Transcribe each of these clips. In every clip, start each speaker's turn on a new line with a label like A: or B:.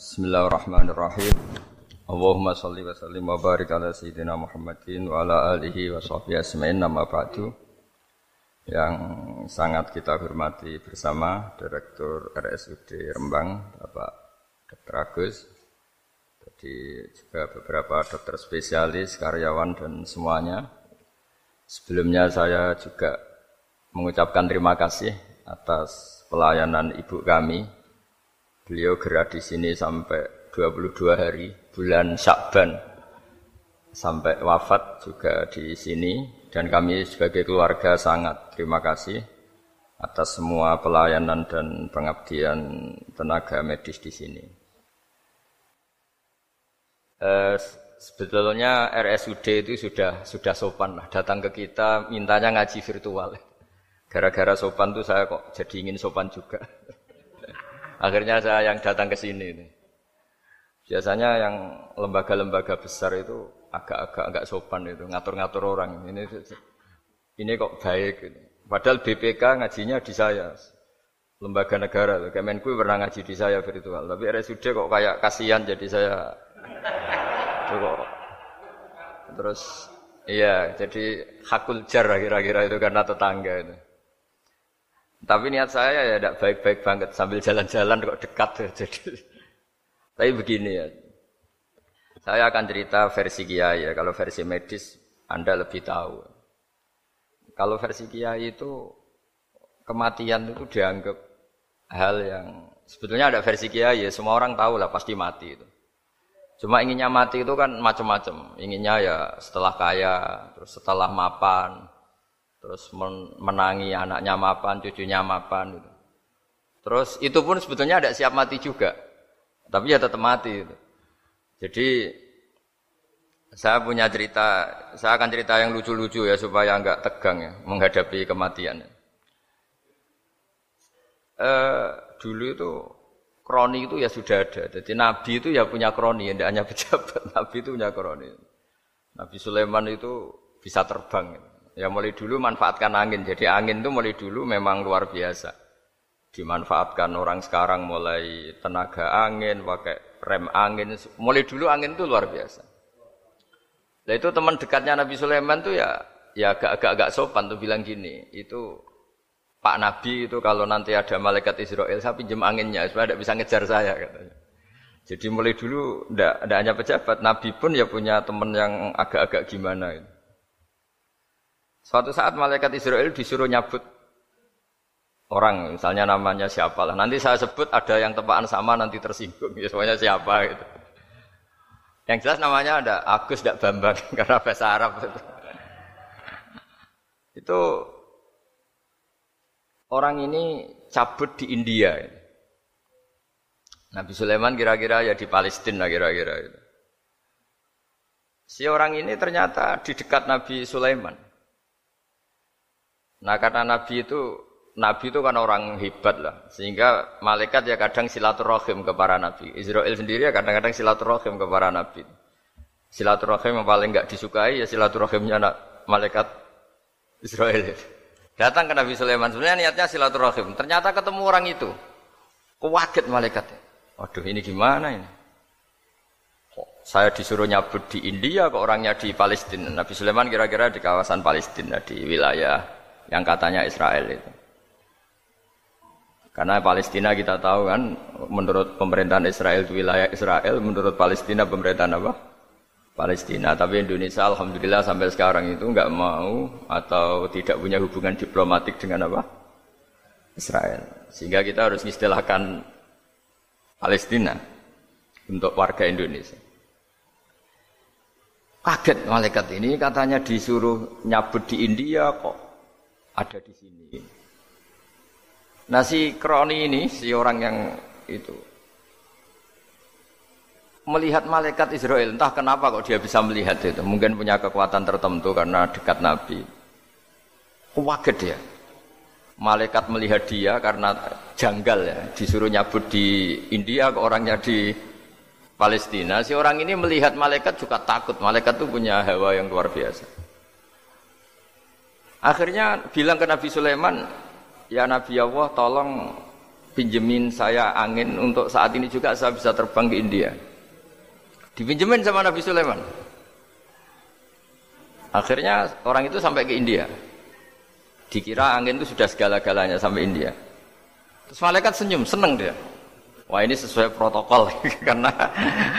A: Bismillahirrahmanirrahim. Allahumma salli wa sallim wa barik ala sayyidina Muhammadin wa ala alihi wa sahbihi asma'in nama ba'du. Yang sangat kita hormati bersama Direktur RSUD Rembang, Bapak Dr. Agus. Jadi juga beberapa dokter spesialis, karyawan dan semuanya. Sebelumnya saya juga mengucapkan terima kasih atas pelayanan ibu kami Beliau gerak di sini sampai 22 hari bulan Syakban sampai wafat juga di sini dan kami sebagai keluarga sangat terima kasih atas semua pelayanan dan pengabdian tenaga medis di sini. Eh, sebetulnya RSUD itu sudah sudah sopan lah datang ke kita mintanya ngaji virtual. Gara-gara sopan tuh saya kok jadi ingin sopan juga. Akhirnya saya yang datang ke sini ini. Biasanya yang lembaga-lembaga besar itu agak-agak agak sopan itu, ngatur-ngatur orang. Ini ini kok baik gitu. Padahal BPK ngajinya di saya. Lembaga negara, Kemenku pernah ngaji di saya virtual. Tapi RSUD kok kayak kasihan jadi saya. Terus iya, jadi hakul jar kira-kira itu karena tetangga itu. Tapi niat saya ya tidak baik-baik banget sambil jalan-jalan kok dekat ya. Jadi, tapi begini ya. Saya akan cerita versi kiai ya. Kalau versi medis Anda lebih tahu. Kalau versi kiai itu kematian itu dianggap hal yang sebetulnya ada versi kiai ya. Semua orang tahu lah pasti mati itu. Cuma inginnya mati itu kan macam-macam. Inginnya ya setelah kaya, terus setelah mapan, terus menangi anaknya mapan, cucunya mapan gitu. Terus itu pun sebetulnya ada siap mati juga. Tapi ya tetap mati gitu. Jadi saya punya cerita, saya akan cerita yang lucu-lucu ya supaya enggak tegang ya menghadapi kematian. Eh, dulu itu kroni itu ya sudah ada. Jadi Nabi itu ya punya kroni, tidak hanya pejabat. Nabi itu punya kroni. Nabi Sulaiman itu bisa terbang. Gitu. Ya mulai dulu manfaatkan angin. Jadi angin itu mulai dulu memang luar biasa. Dimanfaatkan orang sekarang mulai tenaga angin, pakai rem angin. Mulai dulu angin itu luar biasa. Nah itu teman dekatnya Nabi Sulaiman tuh ya ya agak-agak sopan tuh bilang gini. Itu Pak Nabi itu kalau nanti ada malaikat Israel saya pinjam anginnya supaya tidak bisa ngejar saya katanya. Jadi mulai dulu tidak hanya pejabat, Nabi pun ya punya teman yang agak-agak gimana. Gitu. Suatu saat malaikat Israel disuruh nyabut orang, misalnya namanya siapa lah. Nanti saya sebut ada yang tepaan sama nanti tersinggung, ya semuanya siapa gitu. Yang jelas namanya ada Agus tidak Bambang karena bahasa Arab itu. itu orang ini cabut di India. Nabi Sulaiman kira-kira ya di Palestina kira-kira. Si orang ini ternyata di dekat Nabi Sulaiman. Nah karena Nabi itu Nabi itu kan orang hebat lah, sehingga malaikat ya kadang silaturahim ke para nabi. Israel sendiri ya kadang-kadang silaturahim ke para nabi. Silaturahim yang paling nggak disukai ya silaturahimnya malaikat Israel. Datang ke Nabi Sulaiman, sebenarnya niatnya silaturahim. Ternyata ketemu orang itu, kewaget malaikatnya. Waduh ini gimana ini? Kok saya disuruh nyabut di India, kok orangnya di Palestina. Nabi Sulaiman kira-kira di kawasan Palestina, di wilayah yang katanya Israel itu. Karena Palestina kita tahu kan, menurut pemerintahan Israel itu wilayah Israel, menurut Palestina pemerintahan apa? Palestina. Tapi Indonesia alhamdulillah sampai sekarang itu nggak mau atau tidak punya hubungan diplomatik dengan apa? Israel. Sehingga kita harus istilahkan Palestina untuk warga Indonesia. Kaget malaikat ini katanya disuruh nyabut di India kok ada di sini. Nah si Kroni ini, si orang yang itu melihat malaikat Israel, entah kenapa kok dia bisa melihat itu. Mungkin punya kekuatan tertentu karena dekat Nabi. Kaget dia. Malaikat melihat dia karena janggal ya, disuruh nyabut di India ke orangnya di Palestina. Si orang ini melihat malaikat juga takut. Malaikat itu punya hawa yang luar biasa. Akhirnya bilang ke Nabi Sulaiman, ya Nabi Allah tolong pinjemin saya angin untuk saat ini juga saya bisa terbang ke India. Dipinjemin sama Nabi Sulaiman. Akhirnya orang itu sampai ke India. Dikira angin itu sudah segala-galanya sampai India. Terus malaikat senyum, seneng dia. Wah ini sesuai protokol karena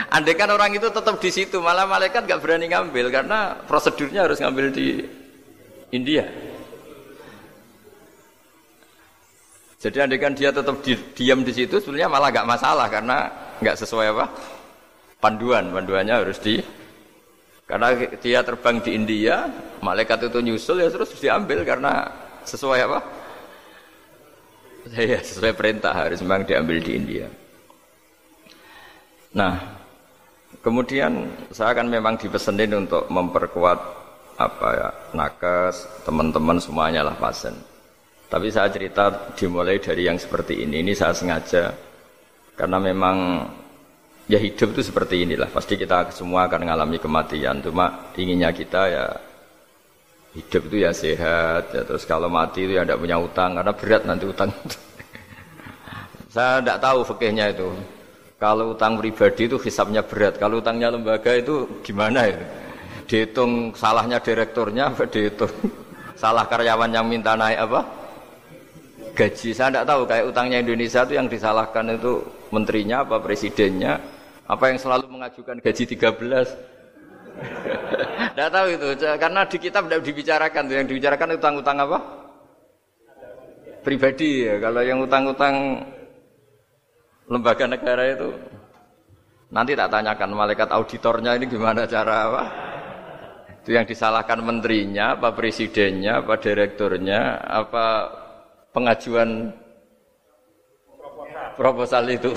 A: andai kan orang itu tetap di situ malah malaikat gak berani ngambil karena prosedurnya harus ngambil di India. Jadi andai kan dia tetap di, diam di situ sebenarnya malah gak masalah karena gak sesuai apa panduan panduannya harus di karena dia terbang di India malaikat itu nyusul ya terus diambil karena sesuai apa? Saya sesuai perintah harus memang diambil di India. Nah, kemudian saya akan memang dipesenin untuk memperkuat apa ya nakes teman-teman semuanya lah pasien. Tapi saya cerita dimulai dari yang seperti ini. Ini saya sengaja karena memang ya hidup itu seperti inilah. Pasti kita semua akan mengalami kematian. Cuma inginnya kita ya hidup itu ya sehat. Ya terus kalau mati itu ya tidak punya utang karena berat nanti utang. saya tidak tahu fikihnya itu. Kalau utang pribadi itu hisapnya berat. Kalau utangnya lembaga itu gimana itu? Dihitung salahnya direkturnya, apa dihitung? Salah karyawan yang minta naik apa? Gaji. Saya tidak tahu kayak utangnya Indonesia itu yang disalahkan itu menterinya apa presidennya? Apa yang selalu mengajukan gaji 13 tidak tahu itu. Karena di kitab tidak dibicarakan yang dibicarakan utang-utang apa? Pribadi ya. Kalau yang utang-utang lembaga negara itu nanti tak tanyakan malaikat auditornya ini gimana cara apa itu yang disalahkan menterinya apa presidennya apa direkturnya apa pengajuan proposal, itu.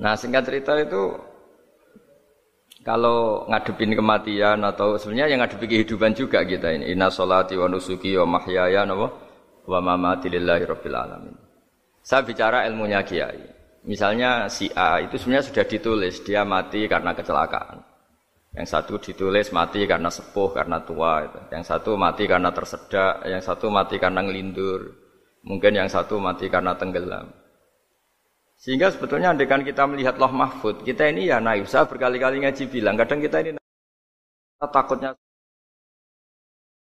A: Nah singkat cerita itu kalau ngadepin kematian atau sebenarnya yang ngadepi kehidupan juga kita ini. Inna sholati wa nusuki wa mahyaya wa mamati lillahi rabbil alamin. Saya bicara ilmunya kiai. Misalnya si A itu sebenarnya sudah ditulis dia mati karena kecelakaan. Yang satu ditulis mati karena sepuh, karena tua. Itu. Yang satu mati karena tersedak, yang satu mati karena ngelindur. Mungkin yang satu mati karena tenggelam. Sehingga sebetulnya dengan kita melihat loh mahfud, kita ini ya naif. Saya berkali-kali ngaji bilang, kadang kita ini kita takutnya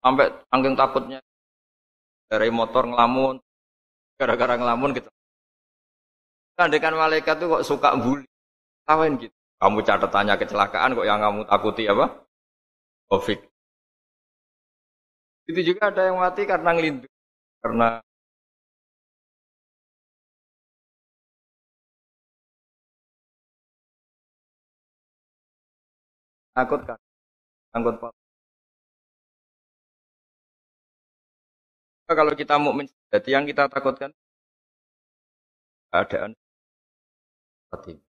A: sampai angking takutnya dari motor ngelamun, gara-gara ngelamun gitu. Kandekan malaikat tuh kok suka bully, kawan gitu. Kamu catatannya kecelakaan kok yang kamu takuti apa? Covid. Itu juga ada yang mati karena ngelindu, karena takut kan, takut kalau kita mau menjadi yang kita takutkan keadaan mati.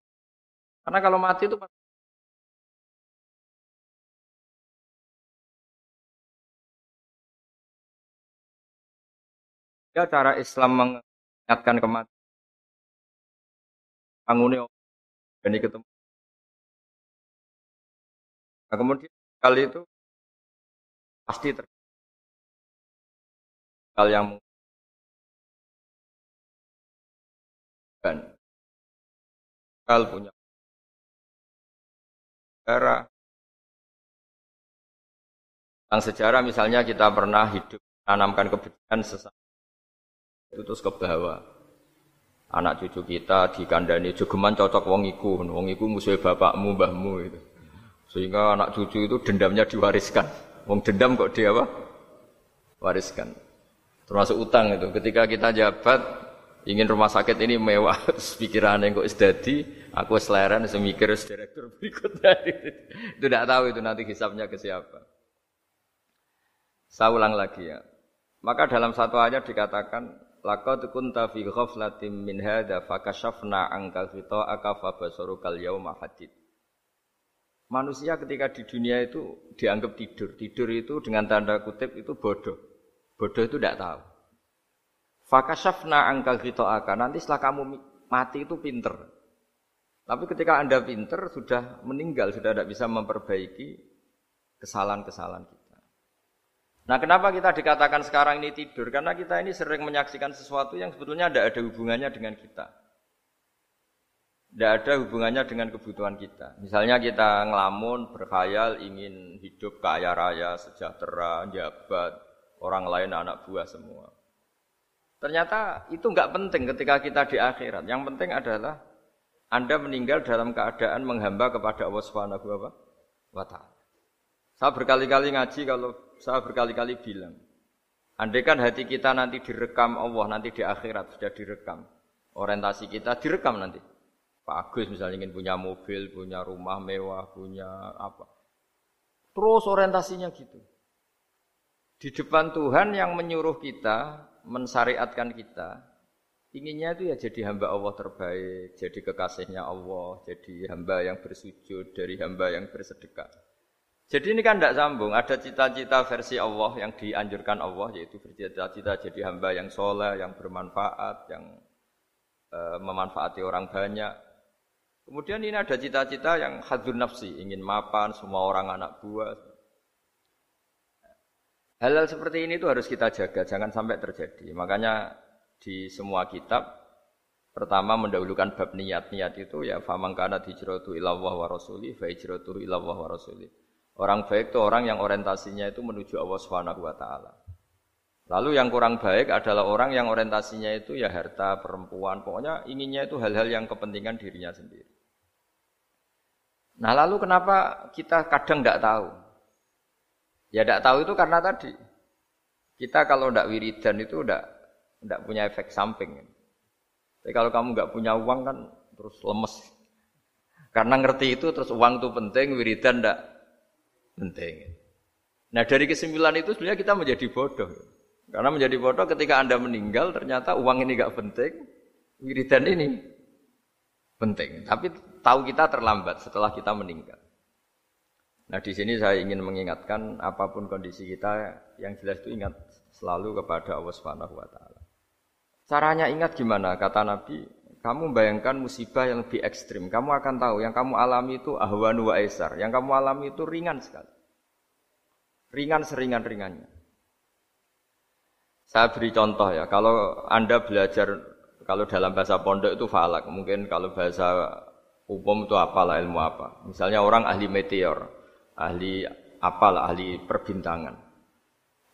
A: Karena kalau mati itu ya cara Islam mengingatkan kematian. Bangunnya ini ketemu. Nah, kemudian kali itu pasti terjadi hal yang dan kal punya sejarah tentang sejarah misalnya kita pernah hidup menanamkan kebencian sesama. Itu terus ke bawah anak cucu kita di kandani jogeman cocok wong iku wong iku musuh bapakmu mbahmu itu sehingga anak cucu itu dendamnya diwariskan. Wong dendam kok dia apa? Wariskan. Termasuk utang itu. Ketika kita jabat ingin rumah sakit ini mewah pikiran yang kok isdadi aku seleran semikir direktur berikutnya itu tidak tahu itu nanti hisapnya ke siapa saya ulang lagi ya maka dalam satu ayat dikatakan laqad kunta fi ghaflatin min hadza fakashafna anka ghita'aka fabasarukal yauma hadid Manusia ketika di dunia itu dianggap tidur. Tidur itu dengan tanda kutip itu bodoh. Bodoh itu tidak tahu. Fakasafna angka akan nanti setelah kamu mati itu pinter. Tapi ketika anda pinter sudah meninggal sudah tidak bisa memperbaiki kesalahan-kesalahan kita. Nah kenapa kita dikatakan sekarang ini tidur? Karena kita ini sering menyaksikan sesuatu yang sebetulnya tidak ada hubungannya dengan kita. Tidak ada hubungannya dengan kebutuhan kita. Misalnya kita ngelamun, berkhayal, ingin hidup kaya raya, sejahtera, jabat, orang lain anak buah semua. Ternyata itu nggak penting ketika kita di akhirat. Yang penting adalah Anda meninggal dalam keadaan menghamba kepada Allah Subhanahu wa taala. Saya berkali-kali ngaji kalau saya berkali-kali bilang, andai kan hati kita nanti direkam Allah nanti di akhirat sudah direkam, orientasi kita direkam nanti. Pak Agus misalnya ingin punya mobil, punya rumah mewah, punya apa. Terus orientasinya gitu. Di depan Tuhan yang menyuruh kita mensyariatkan kita, inginnya itu ya jadi hamba Allah terbaik, jadi kekasihnya Allah, jadi hamba yang bersujud, dari hamba yang bersedekah. Jadi ini kan tidak sambung, ada cita-cita versi Allah yang dianjurkan Allah, yaitu bercita-cita jadi hamba yang soleh, yang bermanfaat, yang e, memanfaati orang banyak. Kemudian ini ada cita-cita yang hadur nafsi, ingin mapan, semua orang anak buah, Hal-hal seperti ini itu harus kita jaga, jangan sampai terjadi. Makanya di semua kitab pertama mendahulukan bab niat. Niat itu ya famang kana hijratu ila wa rasuli fa hijratu ila wa rasuli. Orang baik itu orang yang orientasinya itu menuju Allah Subhanahu wa taala. Lalu yang kurang baik adalah orang yang orientasinya itu ya harta, perempuan, pokoknya inginnya itu hal-hal yang kepentingan dirinya sendiri. Nah lalu kenapa kita kadang tidak tahu? Ya tidak tahu itu karena tadi kita kalau tidak wiridan itu tidak tidak punya efek samping. Tapi kalau kamu nggak punya uang kan terus lemes. Karena ngerti itu terus uang itu penting, wiridan tidak penting. Nah dari kesimpulan itu sebenarnya kita menjadi bodoh. Karena menjadi bodoh ketika anda meninggal ternyata uang ini nggak penting, wiridan ini penting. Tapi tahu kita terlambat setelah kita meninggal. Nah di sini saya ingin mengingatkan apa pun kondisi kita yang jelas itu ingat selalu kepada Allah Subhanahu wa taala. Caranya ingat gimana? Kata Nabi, kamu bayangkan musibah yang lebih ekstrim. Kamu akan tahu yang kamu alami itu ahwanu wa aisar. Yang kamu alami itu ringan sekali. Ringan seringan-ringannya. Saya beri contoh ya, kalau Anda belajar kalau dalam bahasa pondok itu falak, mungkin kalau bahasa umum itu apalah ilmu apa. Misalnya orang ahli meteor, ahli apalah ahli perbintangan.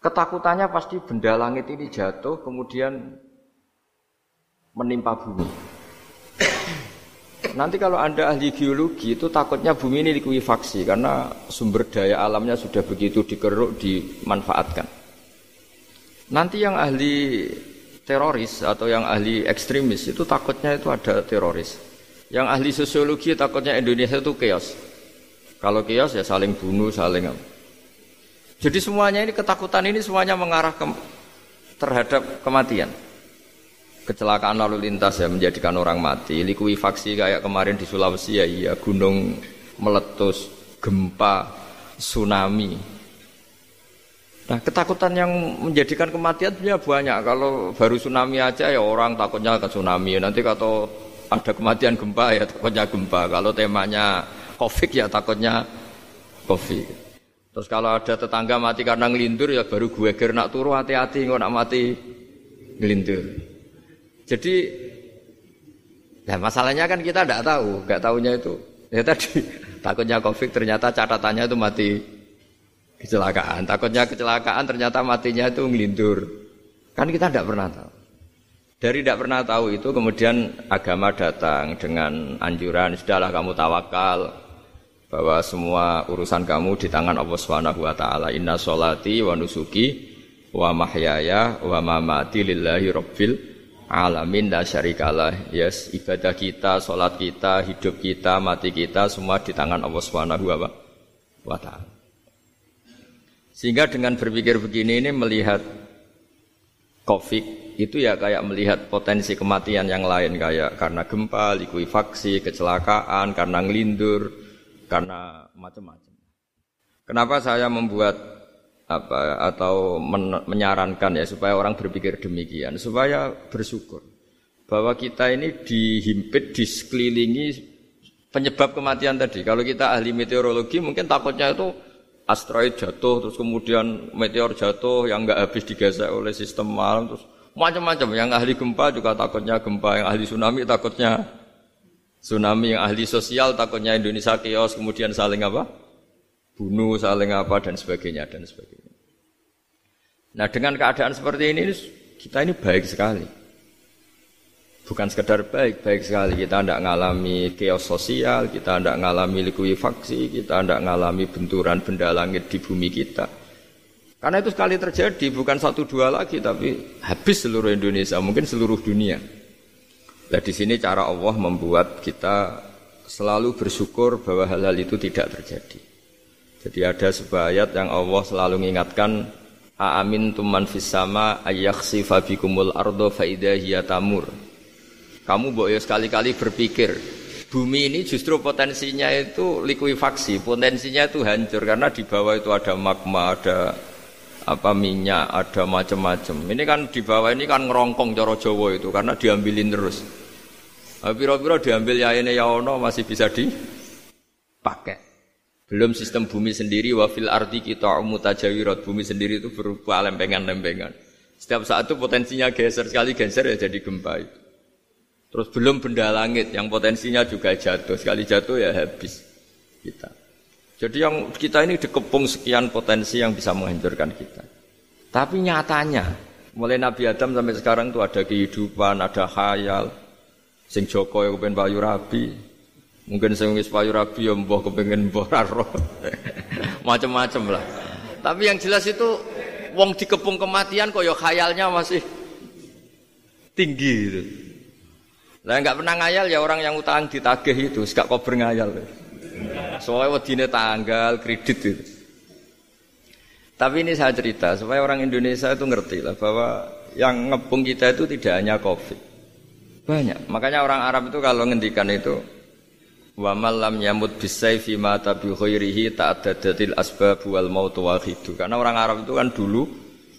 A: Ketakutannya pasti benda langit ini jatuh kemudian menimpa bumi. Nanti kalau Anda ahli geologi itu takutnya bumi ini likuifaksi karena sumber daya alamnya sudah begitu dikeruk, dimanfaatkan. Nanti yang ahli teroris atau yang ahli ekstremis itu takutnya itu ada teroris. Yang ahli sosiologi takutnya Indonesia itu chaos. Kalau kios ya saling bunuh, saling Jadi semuanya ini ketakutan ini semuanya mengarah ke, terhadap kematian. Kecelakaan lalu lintas ya menjadikan orang mati. Likuifaksi kayak kemarin di Sulawesi ya iya gunung meletus, gempa, tsunami. Nah ketakutan yang menjadikan kematian sebenarnya banyak. Kalau baru tsunami aja ya orang takutnya ke tsunami. Nanti kalau ada kematian gempa ya takutnya gempa. Kalau temanya Covid ya takutnya Covid. Terus kalau ada tetangga mati karena ngelindur ya baru gue ger nak turu hati-hati nggak nak mati ngelindur. Jadi Nah masalahnya kan kita tidak tahu, nggak tahunya itu. Ya tadi takutnya covid ternyata catatannya itu mati kecelakaan. Takutnya kecelakaan ternyata matinya itu ngelindur. Kan kita tidak pernah tahu. Dari tidak pernah tahu itu kemudian agama datang dengan anjuran sudahlah kamu tawakal, bahwa semua urusan kamu di tangan Allah Subhanahu wa taala. Inna sholati wa nusuki wa mahyaya wa mamati lillahi rabbil alamin la syarikalah. Yes, ibadah kita, salat kita, hidup kita, mati kita semua di tangan Allah Subhanahu wa taala. Sehingga dengan berpikir begini ini melihat Covid itu ya kayak melihat potensi kematian yang lain kayak karena gempa, likuifaksi, kecelakaan, karena ngelindur, karena macam-macam. Kenapa saya membuat apa atau men, menyarankan ya supaya orang berpikir demikian, supaya bersyukur bahwa kita ini dihimpit, disekelilingi penyebab kematian tadi. Kalau kita ahli meteorologi mungkin takutnya itu asteroid jatuh, terus kemudian meteor jatuh yang nggak habis digesek oleh sistem malam, terus macam-macam. Yang ahli gempa juga takutnya gempa, yang ahli tsunami takutnya tsunami, yang ahli sosial takutnya Indonesia kios, kemudian saling apa? Bunuh, saling apa dan sebagainya dan sebagainya. Nah dengan keadaan seperti ini kita ini baik sekali. Bukan sekedar baik, baik sekali. Kita tidak mengalami chaos sosial, kita tidak mengalami likuifaksi, kita tidak mengalami benturan benda langit di bumi kita. Karena itu sekali terjadi, bukan satu dua lagi, tapi habis seluruh Indonesia, mungkin seluruh dunia. Nah di sini cara Allah membuat kita selalu bersyukur bahwa hal-hal itu tidak terjadi. Jadi ada sebuah ayat yang Allah selalu mengingatkan Aamin tuman fis sama ayyakhsifa bikumul ardo faida tamur. Kamu boleh ya sekali-kali berpikir, bumi ini justru potensinya itu likuifaksi, potensinya itu hancur karena di bawah itu ada magma, ada apa minyak, ada macam-macam. Ini kan di bawah ini kan ngerongkong coro Jawa itu karena diambilin terus. Piro-piro diambil ya ini ya ono masih bisa dipakai. Belum sistem bumi sendiri wafil arti kita mutajawirat bumi sendiri itu berupa lempengan-lempengan. Setiap saat itu potensinya geser sekali geser ya jadi gempa itu. Terus belum benda langit yang potensinya juga jatuh. Sekali jatuh ya habis kita. Jadi yang kita ini dikepung sekian potensi yang bisa menghancurkan kita. Tapi nyatanya, mulai Nabi Adam sampai sekarang tuh ada kehidupan, ada khayal. Sing Joko yang kepengen payu rabi, mungkin sing wis payu rabi ya mbah kepengen mbah. Macam-macam lah. Tapi yang jelas itu wong dikepung kematian kok ya khayalnya masih tinggi gitu. Lah nggak pernah ngayal ya orang yang utang ditagih itu, gak kau ngayal. Soalnya wadine tanggal kredit itu. Tapi ini saya cerita supaya orang Indonesia itu ngerti lah bahwa yang ngepung kita itu tidak hanya covid, banyak. Makanya orang Arab itu kalau ngendikan itu wa malam yamut bisayfi mata bi khairihi ta'addadatil asbab wal maut wahidu. Karena orang Arab itu kan dulu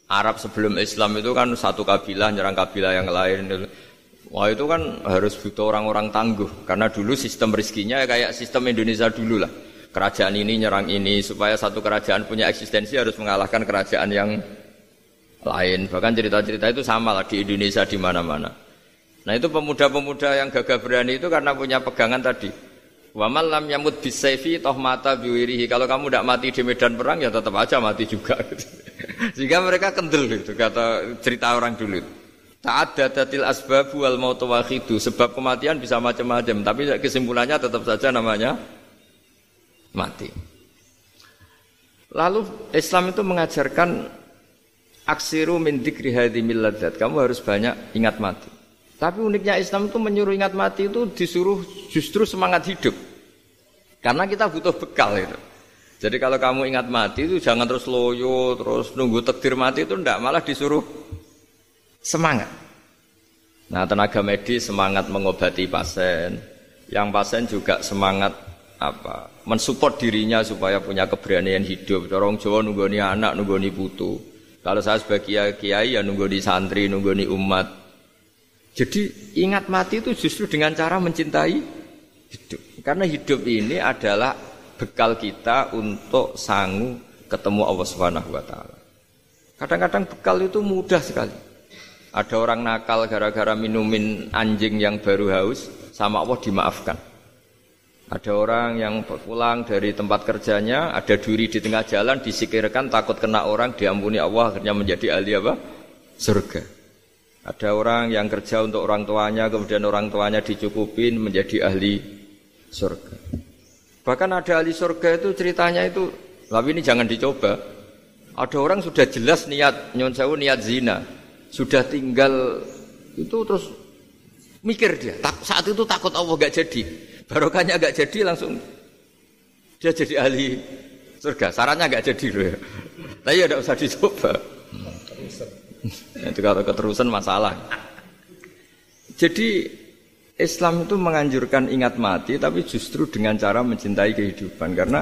A: Arab sebelum Islam itu kan satu kabilah nyerang kabilah yang lain. Wah itu kan harus butuh orang-orang tangguh karena dulu sistem rizkinya kayak sistem Indonesia dulu lah. Kerajaan ini nyerang ini supaya satu kerajaan punya eksistensi harus mengalahkan kerajaan yang lain. Bahkan cerita-cerita itu sama lah di Indonesia di mana-mana. Nah itu pemuda-pemuda yang gagah berani itu karena punya pegangan tadi. Wa lam yamut toh mata biwirihi. Kalau kamu tidak mati di medan perang ya tetap aja mati juga. Sehingga mereka kendel gitu kata cerita orang dulu. Ta'addadatil asbab wal maut wahidu. Sebab kematian bisa macam-macam, tapi kesimpulannya tetap saja namanya mati. Lalu Islam itu mengajarkan aksiru min dzikri hadhimil. Kamu harus banyak ingat mati. Tapi uniknya Islam itu menyuruh ingat mati itu disuruh justru semangat hidup. Karena kita butuh bekal itu. Jadi kalau kamu ingat mati itu jangan terus loyo, terus nunggu takdir mati itu ndak malah disuruh semangat. Nah, tenaga medis semangat mengobati pasien, yang pasien juga semangat apa? mensupport dirinya supaya punya keberanian hidup. Dorong Jawa nunggoni anak, nunggoni putu. Kalau saya sebagai kiai ya nunggoni santri, nunggoni umat. Jadi ingat mati itu justru dengan cara mencintai hidup. Karena hidup ini adalah bekal kita untuk sanggup ketemu Allah Subhanahu wa taala. Kadang-kadang bekal itu mudah sekali. Ada orang nakal gara-gara minumin anjing yang baru haus, sama Allah dimaafkan. Ada orang yang pulang dari tempat kerjanya, ada duri di tengah jalan, disikirkan takut kena orang, diampuni Allah, akhirnya menjadi ahli apa? Surga. Ada orang yang kerja untuk orang tuanya, kemudian orang tuanya dicukupin menjadi ahli surga. Bahkan ada ahli surga itu ceritanya itu, tapi ini jangan dicoba. Ada orang sudah jelas niat, nyon sewu niat zina sudah tinggal itu terus mikir dia. Tak, saat itu takut Allah gak jadi. Barokahnya gak jadi langsung dia jadi ahli surga. Sarannya gak jadi loh ya. Tapi ya usah dicoba. itu kalau keterusan masalah. Jadi Islam itu menganjurkan ingat mati tapi justru dengan cara mencintai kehidupan karena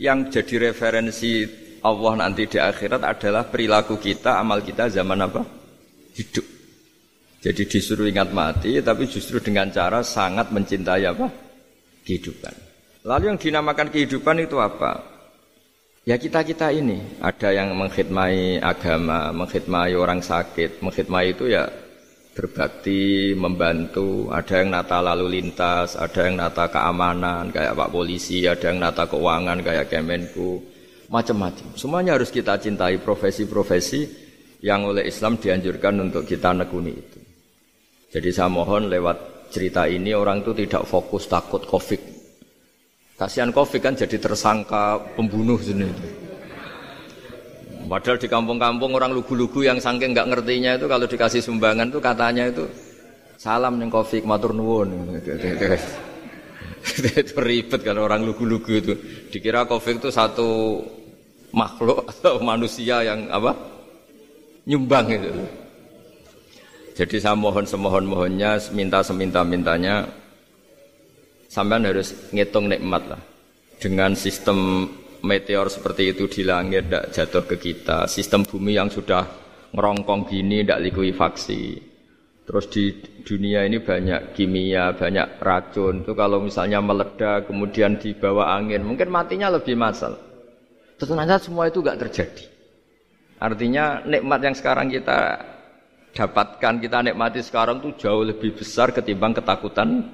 A: yang jadi referensi Allah nanti di akhirat adalah perilaku kita, amal kita zaman apa? Hidup. Jadi disuruh ingat mati, tapi justru dengan cara sangat mencintai apa? Kehidupan. Lalu yang dinamakan kehidupan itu apa? Ya kita-kita ini ada yang mengkhidmati agama, mengkhidmati orang sakit, mengkhidmati itu ya berbakti, membantu, ada yang nata lalu lintas, ada yang nata keamanan kayak Pak Polisi, ada yang nata keuangan kayak Kemenku, macam-macam. Semuanya harus kita cintai profesi-profesi yang oleh Islam dianjurkan untuk kita nekuni itu. Jadi saya mohon lewat cerita ini orang itu tidak fokus takut covid Kasihan Covid kan jadi tersangka pembunuh sini. Padahal di kampung-kampung orang lugu-lugu yang saking nggak ngertinya itu kalau dikasih sumbangan itu katanya itu salam nih Covid matur nuwun. itu ribet kalau orang lugu-lugu itu. Dikira Covid itu satu makhluk atau manusia yang apa? nyumbang itu. Jadi saya mohon semohon mohonnya, minta seminta mintanya sampean harus ngitung nikmat lah. Dengan sistem meteor seperti itu di langit tidak jatuh ke kita, sistem bumi yang sudah ngerongkong gini tidak likuifaksi. Terus di dunia ini banyak kimia, banyak racun. Itu kalau misalnya meledak kemudian dibawa angin, mungkin matinya lebih masal. Tentu semua itu gak terjadi. Artinya nikmat yang sekarang kita dapatkan, kita nikmati sekarang itu jauh lebih besar ketimbang ketakutan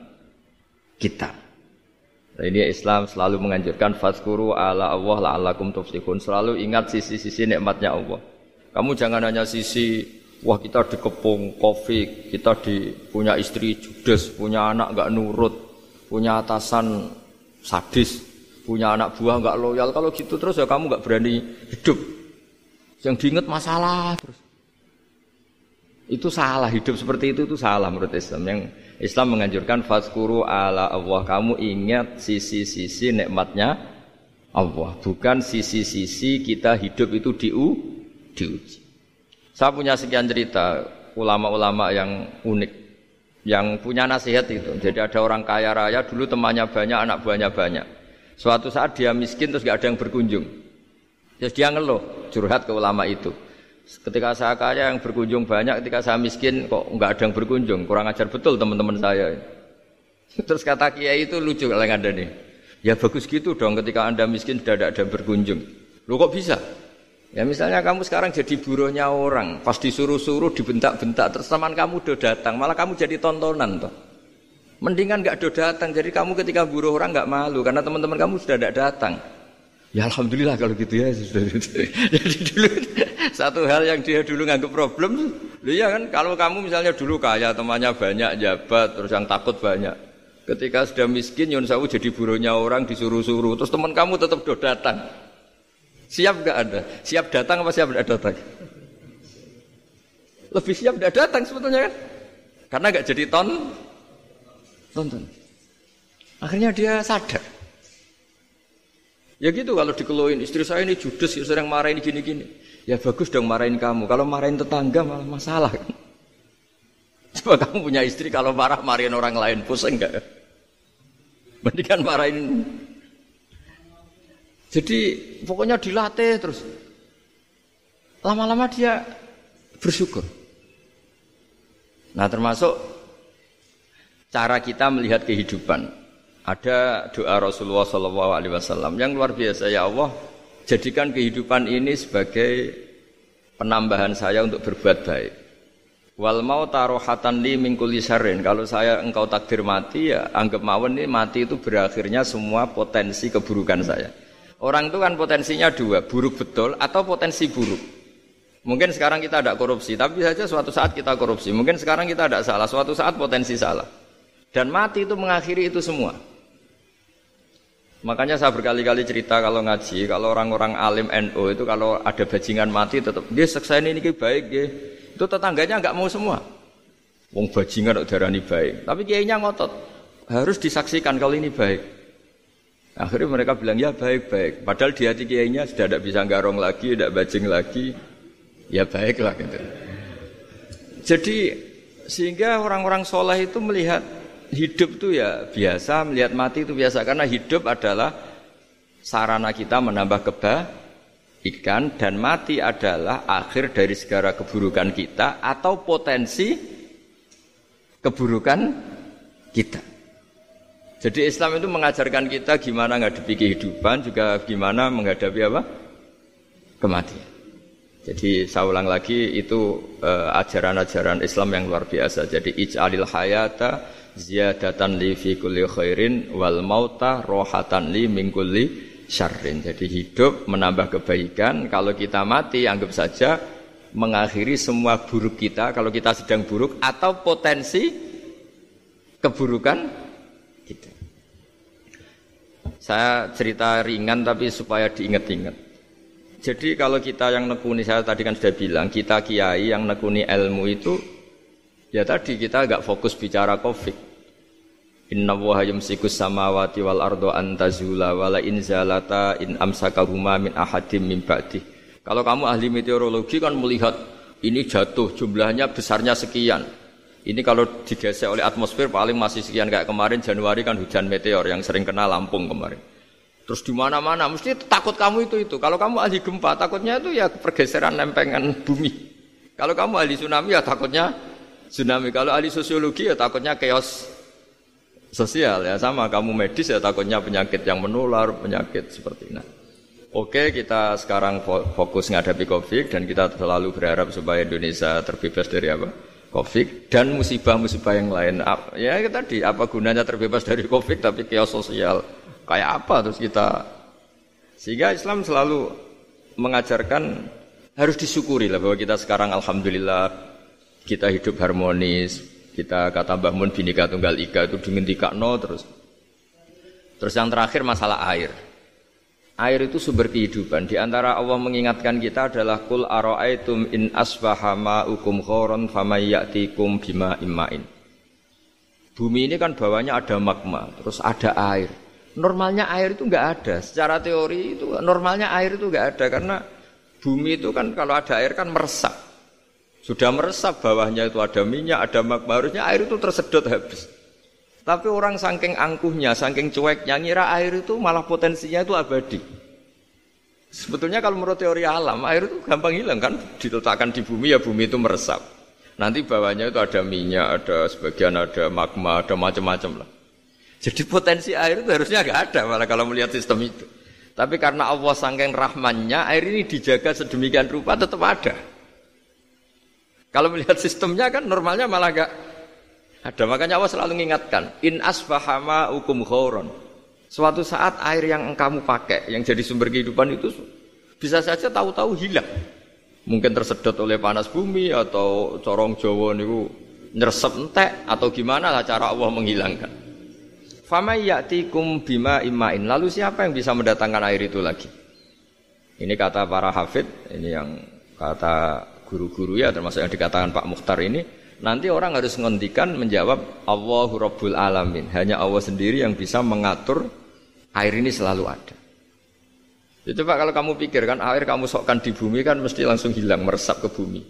A: kita. Nah, ini Islam selalu menganjurkan faskuru ala Allah la'allakum tuflihun. Selalu ingat sisi-sisi nikmatnya Allah. Kamu jangan hanya sisi wah kita dikepung covid, kita di punya istri judes, punya anak nggak nurut, punya atasan sadis, punya anak buah nggak loyal. Kalau gitu terus ya kamu nggak berani hidup. Yang diingat masalah terus. Itu salah hidup seperti itu itu salah menurut Islam. Yang Islam menganjurkan faskuru ala Allah. Kamu ingat sisi-sisi nikmatnya Allah, bukan sisi-sisi kita hidup itu diu diuji. Saya punya sekian cerita ulama-ulama yang unik yang punya nasihat itu. Jadi ada orang kaya raya dulu temannya banyak, anak buahnya banyak. Suatu saat dia miskin terus gak ada yang berkunjung. Terus dia ngeluh, curhat ke ulama itu. Ketika saya kaya yang berkunjung banyak, ketika saya miskin kok nggak ada yang berkunjung. Kurang ajar betul teman-teman saya. Terus kata kiai itu lucu kalau ada nih. Ya bagus gitu dong ketika anda miskin sudah ada yang berkunjung. Lu kok bisa? Ya misalnya kamu sekarang jadi buruhnya orang, pas disuruh-suruh dibentak-bentak, terus teman kamu udah datang, malah kamu jadi tontonan toh. Mendingan nggak do datang, jadi kamu ketika buruh orang nggak malu karena teman-teman kamu sudah tidak datang. Ya alhamdulillah kalau gitu ya. Jadi dulu satu hal yang dia dulu nganggap problem, ya kan kalau kamu misalnya dulu kaya, temannya banyak, jabat, terus yang takut banyak. Ketika sudah miskin, Yun Sawu jadi buruhnya orang disuruh-suruh, terus teman kamu tetap do datang. Siap gak ada? Siap datang apa siap tidak datang? Lebih siap tidak datang sebetulnya kan? Karena gak jadi ton tonton. Akhirnya dia sadar. Ya gitu kalau dikeluhin istri saya ini judes ya sering marahin gini-gini. Ya bagus dong marahin kamu. Kalau marahin tetangga malah masalah. Coba kamu punya istri kalau marah marahin orang lain pusing enggak? Mendingan marahin. Jadi pokoknya dilatih terus. Lama-lama dia bersyukur. Nah termasuk cara kita melihat kehidupan. Ada doa Rasulullah Wasallam yang luar biasa ya Allah jadikan kehidupan ini sebagai penambahan saya untuk berbuat baik. Wal mau tarohatan li mingkuli sarin. Kalau saya engkau takdir mati ya anggap mawon ini mati itu berakhirnya semua potensi keburukan saya. Orang itu kan potensinya dua, buruk betul atau potensi buruk. Mungkin sekarang kita ada korupsi, tapi saja suatu saat kita korupsi. Mungkin sekarang kita ada salah, suatu saat potensi salah. Dan mati itu mengakhiri itu semua. Makanya saya berkali-kali cerita kalau ngaji, kalau orang-orang alim NU itu kalau ada bajingan mati tetap dia seksa ini baik ya. Itu tetangganya nggak mau semua. Wong bajingan darah ini baik. Tapi kiainya ngotot. Harus disaksikan kalau ini baik. Akhirnya mereka bilang ya baik-baik. Padahal di hati kiainya sudah tidak bisa garong lagi, tidak bajing lagi. Ya baiklah gitu. Jadi sehingga orang-orang soleh itu melihat hidup itu ya biasa, melihat mati itu biasa karena hidup adalah sarana kita menambah kebaikan dan mati adalah akhir dari segala keburukan kita atau potensi keburukan kita. Jadi Islam itu mengajarkan kita gimana ngadepi kehidupan, juga gimana menghadapi apa? Kematian. Jadi saya ulang lagi itu uh, ajaran-ajaran Islam yang luar biasa. Jadi ij'alil hayata ziyadatan li fi kulli khairin wal mauta rohatan li min kulli syarrin. Jadi hidup menambah kebaikan, kalau kita mati anggap saja mengakhiri semua buruk kita kalau kita sedang buruk atau potensi keburukan kita. Saya cerita ringan tapi supaya diingat-ingat. Jadi kalau kita yang nekuni saya tadi kan sudah bilang kita kiai yang nekuni ilmu itu ya tadi kita agak fokus bicara covid. Inna waha yumsikus samawati wal ardo antazula wala in zalata in amsakahuma min ahadim min ba'di. Kalau kamu ahli meteorologi kan melihat ini jatuh jumlahnya besarnya sekian. Ini kalau digesek oleh atmosfer paling masih sekian kayak kemarin Januari kan hujan meteor yang sering kena Lampung kemarin. Terus di mana-mana mesti takut kamu itu itu. Kalau kamu ahli gempa takutnya itu ya pergeseran lempengan bumi. Kalau kamu ahli tsunami ya takutnya tsunami. Kalau ahli sosiologi ya takutnya chaos sosial ya sama. Kamu medis ya takutnya penyakit yang menular, penyakit seperti ini. Oke, kita sekarang fokus menghadapi Covid dan kita selalu berharap supaya Indonesia terbebas dari apa? Covid dan musibah-musibah yang lain. Ya tadi apa gunanya terbebas dari Covid tapi chaos sosial kayak apa terus kita sehingga Islam selalu mengajarkan harus disyukuri lah bahwa kita sekarang alhamdulillah kita hidup harmonis kita kata Mbah Mun binika tunggal ika itu no terus. Terus yang terakhir masalah air. Air itu sumber kehidupan. Di antara Allah mengingatkan kita adalah kul aro'aitum in asbahama ukum khoron famayyatikum bima immain. Bumi ini kan bawahnya ada magma terus ada air. Normalnya air itu nggak ada. Secara teori itu normalnya air itu nggak ada karena bumi itu kan kalau ada air kan meresap. Sudah meresap bawahnya itu ada minyak, ada magma. Harusnya air itu tersedot habis. Tapi orang saking angkuhnya, saking cueknya ngira air itu malah potensinya itu abadi. Sebetulnya kalau menurut teori alam, air itu gampang hilang kan, diletakkan di bumi ya bumi itu meresap. Nanti bawahnya itu ada minyak, ada sebagian ada magma, ada macam-macam lah. Jadi potensi air itu harusnya nggak ada malah kalau melihat sistem itu. Tapi karena Allah sangking rahmannya, air ini dijaga sedemikian rupa tetap ada. Kalau melihat sistemnya kan normalnya malah nggak ada. Makanya Allah selalu mengingatkan, in asbahama hukum khoron. Suatu saat air yang kamu pakai, yang jadi sumber kehidupan itu bisa saja tahu-tahu hilang. Mungkin tersedot oleh panas bumi atau corong Jawa niku nyeresep entek atau gimana lah cara Allah menghilangkan. Fama ya'tikum bima imain. Lalu siapa yang bisa mendatangkan air itu lagi? Ini kata para hafid, ini yang kata guru-guru ya termasuk yang dikatakan Pak Mukhtar ini. Nanti orang harus ngendikan menjawab Allahu Rabbul Alamin. Hanya Allah sendiri yang bisa mengatur air ini selalu ada. Ya, coba kalau kamu pikir kan air kamu sokkan di bumi kan mesti langsung hilang meresap ke bumi.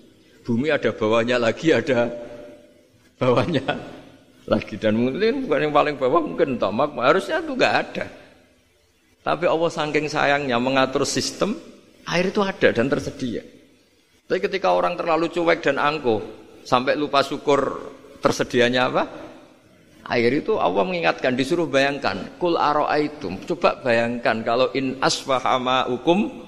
A: Bumi ada bawahnya lagi ada bawahnya lagi dan mungkin bukan yang paling bawah mungkin tomak harusnya itu nggak ada tapi Allah saking sayangnya mengatur sistem air itu ada dan tersedia tapi ketika orang terlalu cuek dan angkuh sampai lupa syukur tersedianya apa air itu Allah mengingatkan disuruh bayangkan kul aro'aitum coba bayangkan kalau in asfahama hukum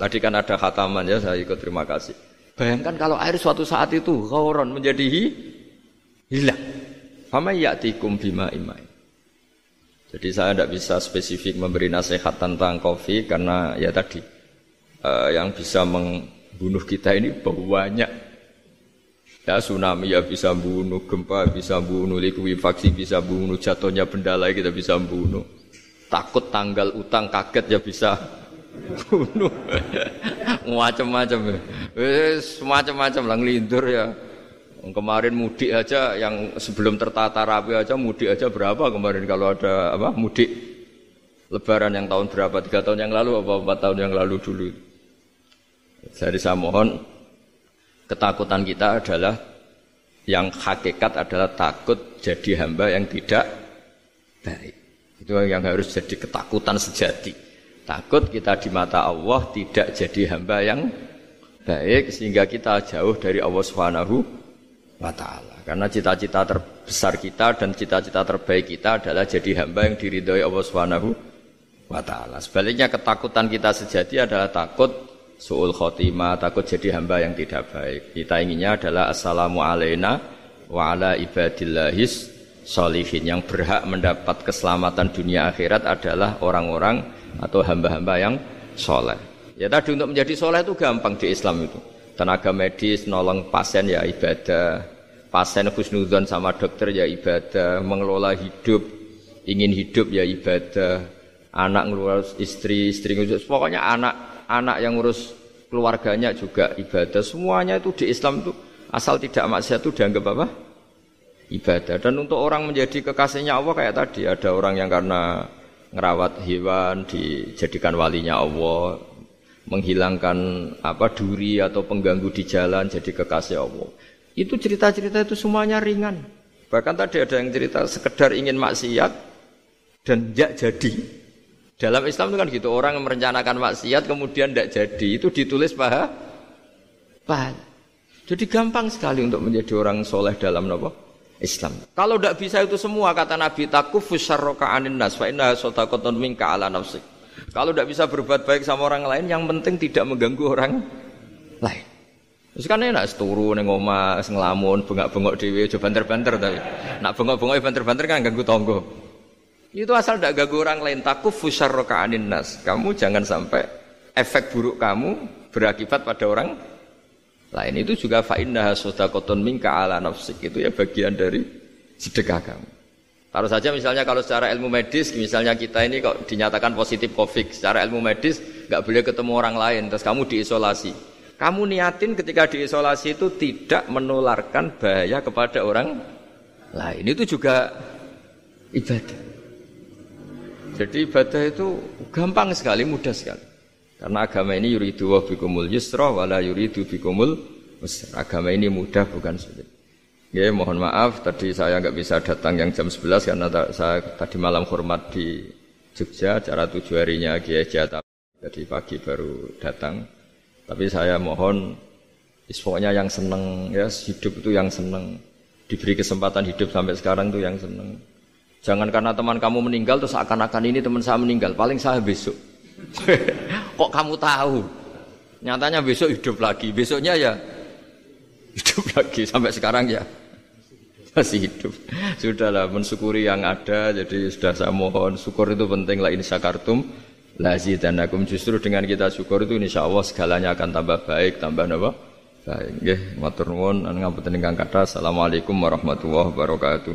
A: tadi kan ada khataman ya saya ikut terima kasih bayangkan kalau air suatu saat itu khauron menjadi hilang. Fama ya'tikum bima imai. Jadi saya tidak bisa spesifik memberi nasihat tentang kopi karena ya tadi uh, yang bisa membunuh kita ini banyak. Ya tsunami ya bisa bunuh, gempa bisa bunuh, likuifaksi bisa bunuh, jatuhnya benda lain kita bisa bunuh. Takut tanggal utang kaget ya bisa bunuh. macam-macam. Wis macam-macam lah ngelindur ya. Kemarin mudik aja yang sebelum tertata rapi aja mudik aja berapa kemarin kalau ada apa mudik Lebaran yang tahun berapa tiga tahun yang lalu apa empat tahun yang lalu dulu. Jadi saya mohon ketakutan kita adalah yang hakikat adalah takut jadi hamba yang tidak baik. Itu yang harus jadi ketakutan sejati. Takut kita di mata Allah tidak jadi hamba yang baik sehingga kita jauh dari Allah Subhanahu wa taala. Karena cita-cita terbesar kita dan cita-cita terbaik kita adalah jadi hamba yang diridhoi Allah Subhanahu wa taala. Sebaliknya ketakutan kita sejati adalah takut suul khotimah, takut jadi hamba yang tidak baik. Kita inginnya adalah assalamu alaina wa ala ibadillahis yang berhak mendapat keselamatan dunia akhirat adalah orang-orang atau hamba-hamba yang soleh. Ya tadi untuk menjadi soleh itu gampang di Islam itu. Tenaga medis nolong pasien ya ibadah. Pasien khusnudon sama dokter ya ibadah. Mengelola hidup ingin hidup ya ibadah. Anak ngurus istri istri ngurus pokoknya anak anak yang ngurus keluarganya juga ibadah semuanya itu di Islam itu asal tidak maksiat itu dianggap apa ibadah dan untuk orang menjadi kekasihnya Allah kayak tadi ada orang yang karena ngerawat hewan dijadikan walinya Allah menghilangkan apa duri atau pengganggu di jalan jadi kekasih Allah. Itu cerita-cerita itu semuanya ringan. Bahkan tadi ada yang cerita sekedar ingin maksiat dan tidak jadi. Dalam Islam itu kan gitu, orang merencanakan maksiat kemudian tidak jadi, itu ditulis paha pahala. Jadi gampang sekali untuk menjadi orang soleh dalam apa? Islam. Kalau tidak bisa itu semua kata Nabi takufus syarroka anin nas fa inna sodakotun minka ala nafsik. Kalau tidak bisa berbuat baik sama orang lain, yang penting tidak mengganggu orang lain. Terus kan enak seturu neng oma ngelamun bengak-bengok dewi coba banter-banter tapi nak bengok-bengok banter-banter kan ganggu tonggo. Itu asal tidak ganggu orang lain. Takut fusar anin nas. Kamu jangan sampai efek buruk kamu berakibat pada orang lain. Itu juga fa'indah sodakoton minka ala nafsik. Itu ya bagian dari sedekah kamu. Taruh saja misalnya kalau secara ilmu medis, misalnya kita ini kok dinyatakan positif COVID, secara ilmu medis nggak boleh ketemu orang lain, terus kamu diisolasi. Kamu niatin ketika diisolasi itu tidak menularkan bahaya kepada orang lain. Itu juga ibadah. Jadi ibadah itu gampang sekali, mudah sekali. Karena agama ini yuridu wa bikumul yusra wala yuridu bikumul usra. Agama ini mudah bukan sulit. Ya, mohon maaf tadi saya nggak bisa datang yang jam 11 karena saya tadi malam hormat di Jogja, acara tujuh harinya Kiai Jata. Jadi pagi baru datang. Tapi saya mohon pokoknya yang seneng ya hidup itu yang seneng diberi kesempatan hidup sampai sekarang itu yang seneng. Jangan karena teman kamu meninggal terus akan-akan ini teman saya meninggal, paling saya besok. Kok kamu tahu? Nyatanya besok hidup lagi, besoknya ya hidup lagi sampai sekarang ya masih hidup. Sudahlah mensyukuri yang ada. Jadi sudah saya mohon syukur itu penting lah ini sakartum lazi dan akum justru dengan kita syukur itu insya Allah segalanya akan tambah baik, tambah apa? Baik. Nggih, matur nuwun ngapunten ingkang kata. Assalamualaikum warahmatullahi wabarakatuh.